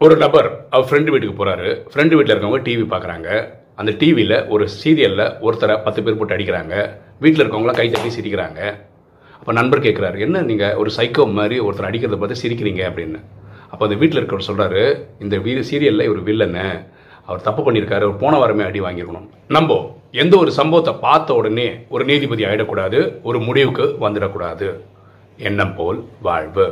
ஒரு நபர் அவர் ஃப்ரெண்டு வீட்டுக்கு போகிறாரு ஃப்ரெண்டு வீட்டில் இருக்கவங்க டிவி பார்க்குறாங்க அந்த டிவியில் ஒரு சீரியலில் ஒருத்தரை பத்து பேர் போட்டு அடிக்கிறாங்க. வீட்டில் இருக்கவங்களாம் கை தட்டி சிரிக்கிறாங்க. அப்போ நண்பர் கேட்குறாரு என்ன நீங்கள் ஒரு சைக்கோ மாதிரி ஒருத்தர் அடிக்கிறத பார்த்து சிரிக்கிறீங்க? அப்படின்னு. அப்போ அந்த வீட்டில் இருக்கிறவர் சொல்கிறாரு இந்த வீ சீரியலில் இவர் வில்லன்னு அவர் தப்பு பண்ணியிருக்காரு. அவர் போன வாரமே அடி வாங்கியிருக்கணும். நம்ம எந்த ஒரு சம்பவத்தை பார்த்த உடனே ஒரு நீதிபதி ஆகிடக்கூடாது ஒரு முடிவுக்கு வந்துடக்கூடாது. எண்ணம் போல் வாழ்வு.